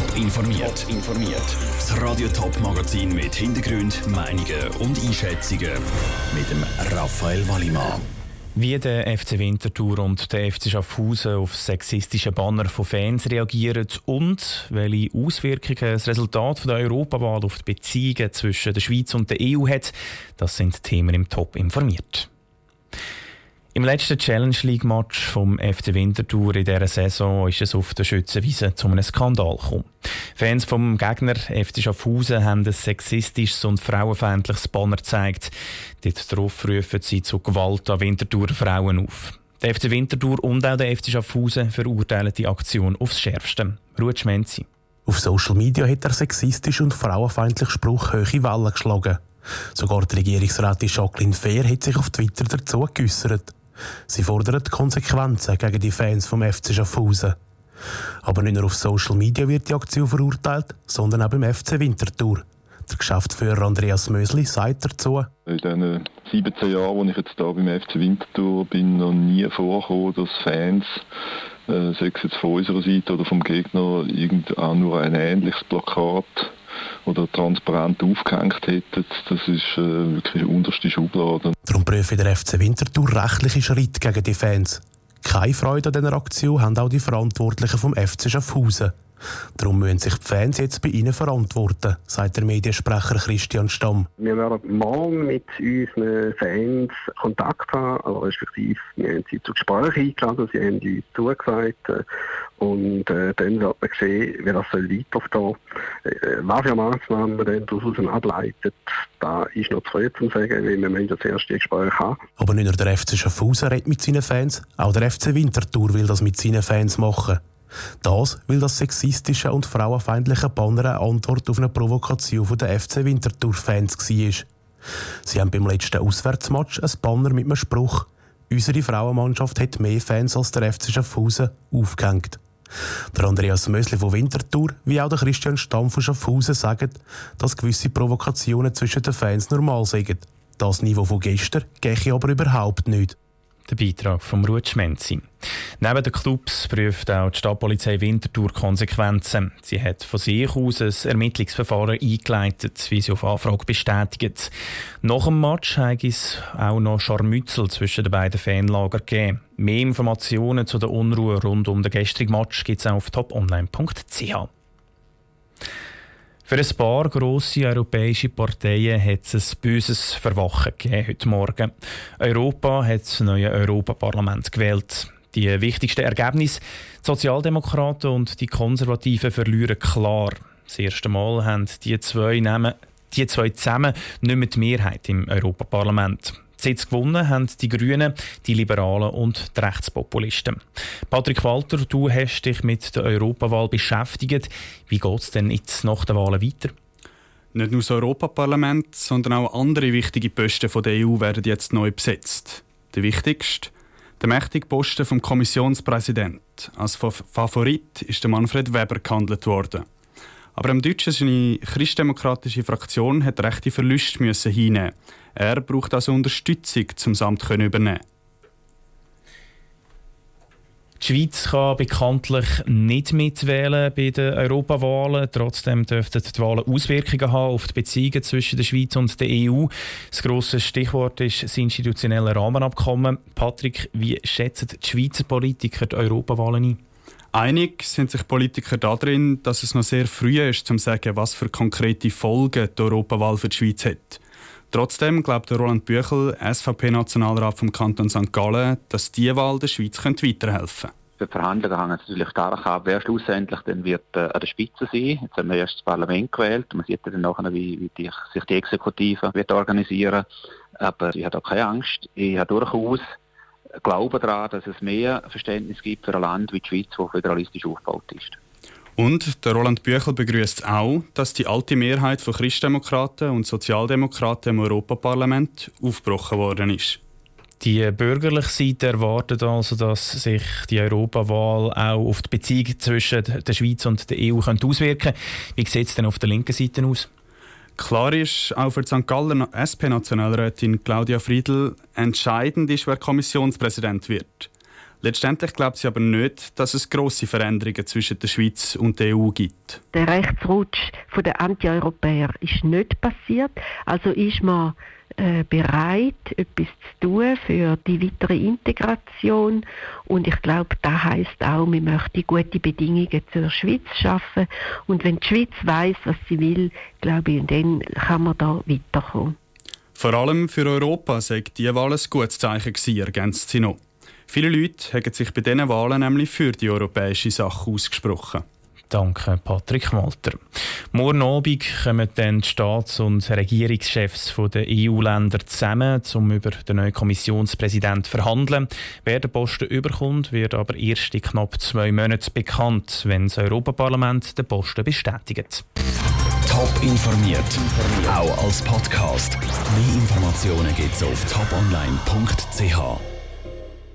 Top informiert. informiert. Das Radio Top Magazin mit Hintergrund, Meinungen und Einschätzungen mit dem Raphael Wallimann. Wie der FC Winterthur und der FC Schaffhausen auf sexistische Banner von Fans reagieren und welche Auswirkungen das Resultat der Europawahl auf die Beziehungen zwischen der Schweiz und der EU hat, das sind Themen im Top informiert. Im letzten Challenge League Match vom FC Winterthur in dieser Saison ist es auf der Schützenwiese zu einem Skandal gekommen. Fans vom Gegner FC Schaffhausen haben ein sexistisches und frauenfeindliches Banner gezeigt. Dort rufen sie zu Gewalt an Winterthur Frauen auf. Der FC Winterthur und auch der FC Schaffhausen verurteilen die Aktion aufs Schärfste. Ruhe Schmenzi. Auf Social Media hat der sexistische und frauenfeindliche Spruch hohe Wellen geschlagen. Sogar die Regierungsrätin Jacqueline Fehr hat sich auf Twitter dazu geäußert. Sie fordern Konsequenzen gegen die Fans vom FC Schaffhausen. Aber nicht nur auf Social Media wird die Aktion verurteilt, sondern auch beim FC Winterthur. Der Geschäftsführer Andreas Mösli sagt dazu. In den 17 Jahren, wo ich jetzt hier beim FC Winterthur bin, noch nie vorgekommen, dass Fans, äh, sei es jetzt von unserer Seite oder vom Gegner, irgend auch nur ein ähnliches Plakat oder transparent aufgehängt hätten, das ist äh, wirklich unterste Schublade. Darum prüfe der FC Winterthur rechtliche Schritte gegen die Fans. Keine Freude an dieser Aktion haben auch die Verantwortlichen vom FC Schaffhausen. Darum müssen sich die Fans jetzt bei ihnen verantworten, sagt der Mediensprecher Christian Stamm. Wir werden morgen mit unseren Fans Kontakt haben, also respektive wir haben sie zu Gesprächen eingeladen, sie haben uns zugesagt äh, und äh, dann wird man sehen, wie das soll weitergehen äh, Was für Massnahmen man dann daraus ableitet, da ist noch zu früh zu sagen, weil wir müssen das erste Gespräch haben. Aber nicht nur der FC Schaffhausen redet mit seinen Fans, auch der FC Winterthur will das mit seinen Fans machen. Das, weil das sexistische und frauenfeindliche Banner eine Antwort auf eine Provokation der FC Winterthur-Fans war. Sie haben beim letzten Auswärtsmatch ein Banner mit einem Spruch «Unsere Frauenmannschaft hat mehr Fans als der FC Schaffhausen» aufgehängt. Der Andreas Mösli von Winterthur wie auch der Christian Stamm von Schaffhausen sagen, dass gewisse Provokationen zwischen den Fans normal sind. Das Niveau von gestern gehe aber überhaupt nicht. Der Beitrag vom Rutschmenzi. Neben den Clubs prüft auch die Stadtpolizei Winterthur Konsequenzen. Sie hat von sich aus ein Ermittlungsverfahren eingeleitet, wie sie auf Anfrage bestätigt. Nach dem Match hat es auch noch Scharmützel zwischen den beiden Fanlagern gegeben. Mehr Informationen zu der Unruhe rund um den gestrigen Match gibt es auf toponline.ch. Für ein paar grosse europäische Parteien hat es ein böses Verwachen gegeben heute Morgen. Europa hat das neue Europaparlament gewählt. Die wichtigsten Ergebnisse: die Sozialdemokraten und die Konservativen verlieren klar. Das erste Mal haben die zwei, nehmen, die zwei zusammen nicht mehr die Mehrheit im Europaparlament. Sitz gewonnen haben die Grünen, die Liberalen und die Rechtspopulisten. Patrick Walter, du hast dich mit der Europawahl beschäftigt. Wie geht es denn jetzt nach den Wahlen weiter? Nicht nur das Europaparlament, sondern auch andere wichtige Posten der EU werden jetzt neu besetzt. Der wichtigste, der mächtige Posten vom Kommissionspräsident. Als Favorit ist der Manfred Weber gehandelt worden. Aber am Deutschen seine christdemokratische Fraktion hat rechte Verluste hinnehmen. Er braucht also Unterstützung, um das Amt zu übernehmen. Die Schweiz kann bekanntlich nicht mitwählen bei den Europawahlen. Trotzdem dürften die Wahlen Auswirkungen haben auf die Beziehungen zwischen der Schweiz und der EU. Das grosse Stichwort ist das institutionelle Rahmenabkommen. Patrick, wie schätzen die Schweizer Politiker die Europawahlen ein? Einig sind sich Politiker darin, dass es noch sehr früh ist, um zu sagen, was für konkrete Folgen die Europawahl für die Schweiz hat. Trotzdem glaubt Roland Büchel, SVP-Nationalrat vom Kanton St. Gallen, dass diese Wahl der Schweiz weiterhelfen könnte. Die Verhandlungen hängen natürlich stark ab, wer schlussendlich dann wird äh, an der Spitze sein. Jetzt haben wir erst das Parlament gewählt. Man sieht dann nachher, wie, wie die, sich die Exekutive wird organisieren. Aber ich habe da keine Angst. Ich habe durchaus Glauben daran, dass es mehr Verständnis gibt für ein Land wie die Schweiz, das föderalistisch aufgebaut ist. Und der Roland Büchel begrüßt auch, dass die alte Mehrheit von Christdemokraten und Sozialdemokraten im Europaparlament aufgebrochen worden ist. Die bürgerliche Seite erwartet also, dass sich die Europawahl auch auf die Beziehung zwischen der Schweiz und der EU auswirken könnte. Wie sieht es denn auf der linken Seite aus? Klar ist auch für die St. Galler SP-Nationalrätin Claudia Friedl entscheidend ist, wer Kommissionspräsident wird. Letztendlich glaubt sie aber nicht, dass es grosse Veränderungen zwischen der Schweiz und der EU gibt. Der Rechtsrutsch der Anti-Europäer ist nicht passiert. Also ist man äh, bereit, etwas zu tun für die weitere Integration. Und ich glaube, das heißt auch, wir möchten gute Bedingungen zur Schweiz schaffen. Und wenn die Schweiz weiß, was sie will, glaube ich, dann kann man da weiterkommen. Vor allem für Europa sagt die Wahl ein gutes Zeichen gewesen, ergänzt sie noch. Viele Leute haben sich bei diesen Wahlen nämlich für die europäische Sache ausgesprochen. Danke, Patrick Malter. Morgen Abend kommen dann die Staats- und Regierungschefs der EU-Länder zusammen, um über den neuen Kommissionspräsidenten zu verhandeln. Wer den Posten überkommt, wird aber erst in knapp zwei Monaten bekannt, wenn das Europaparlament den Posten bestätigt. Top informiert, auch als Podcast. Mehr Informationen gibt es auf toponline.ch.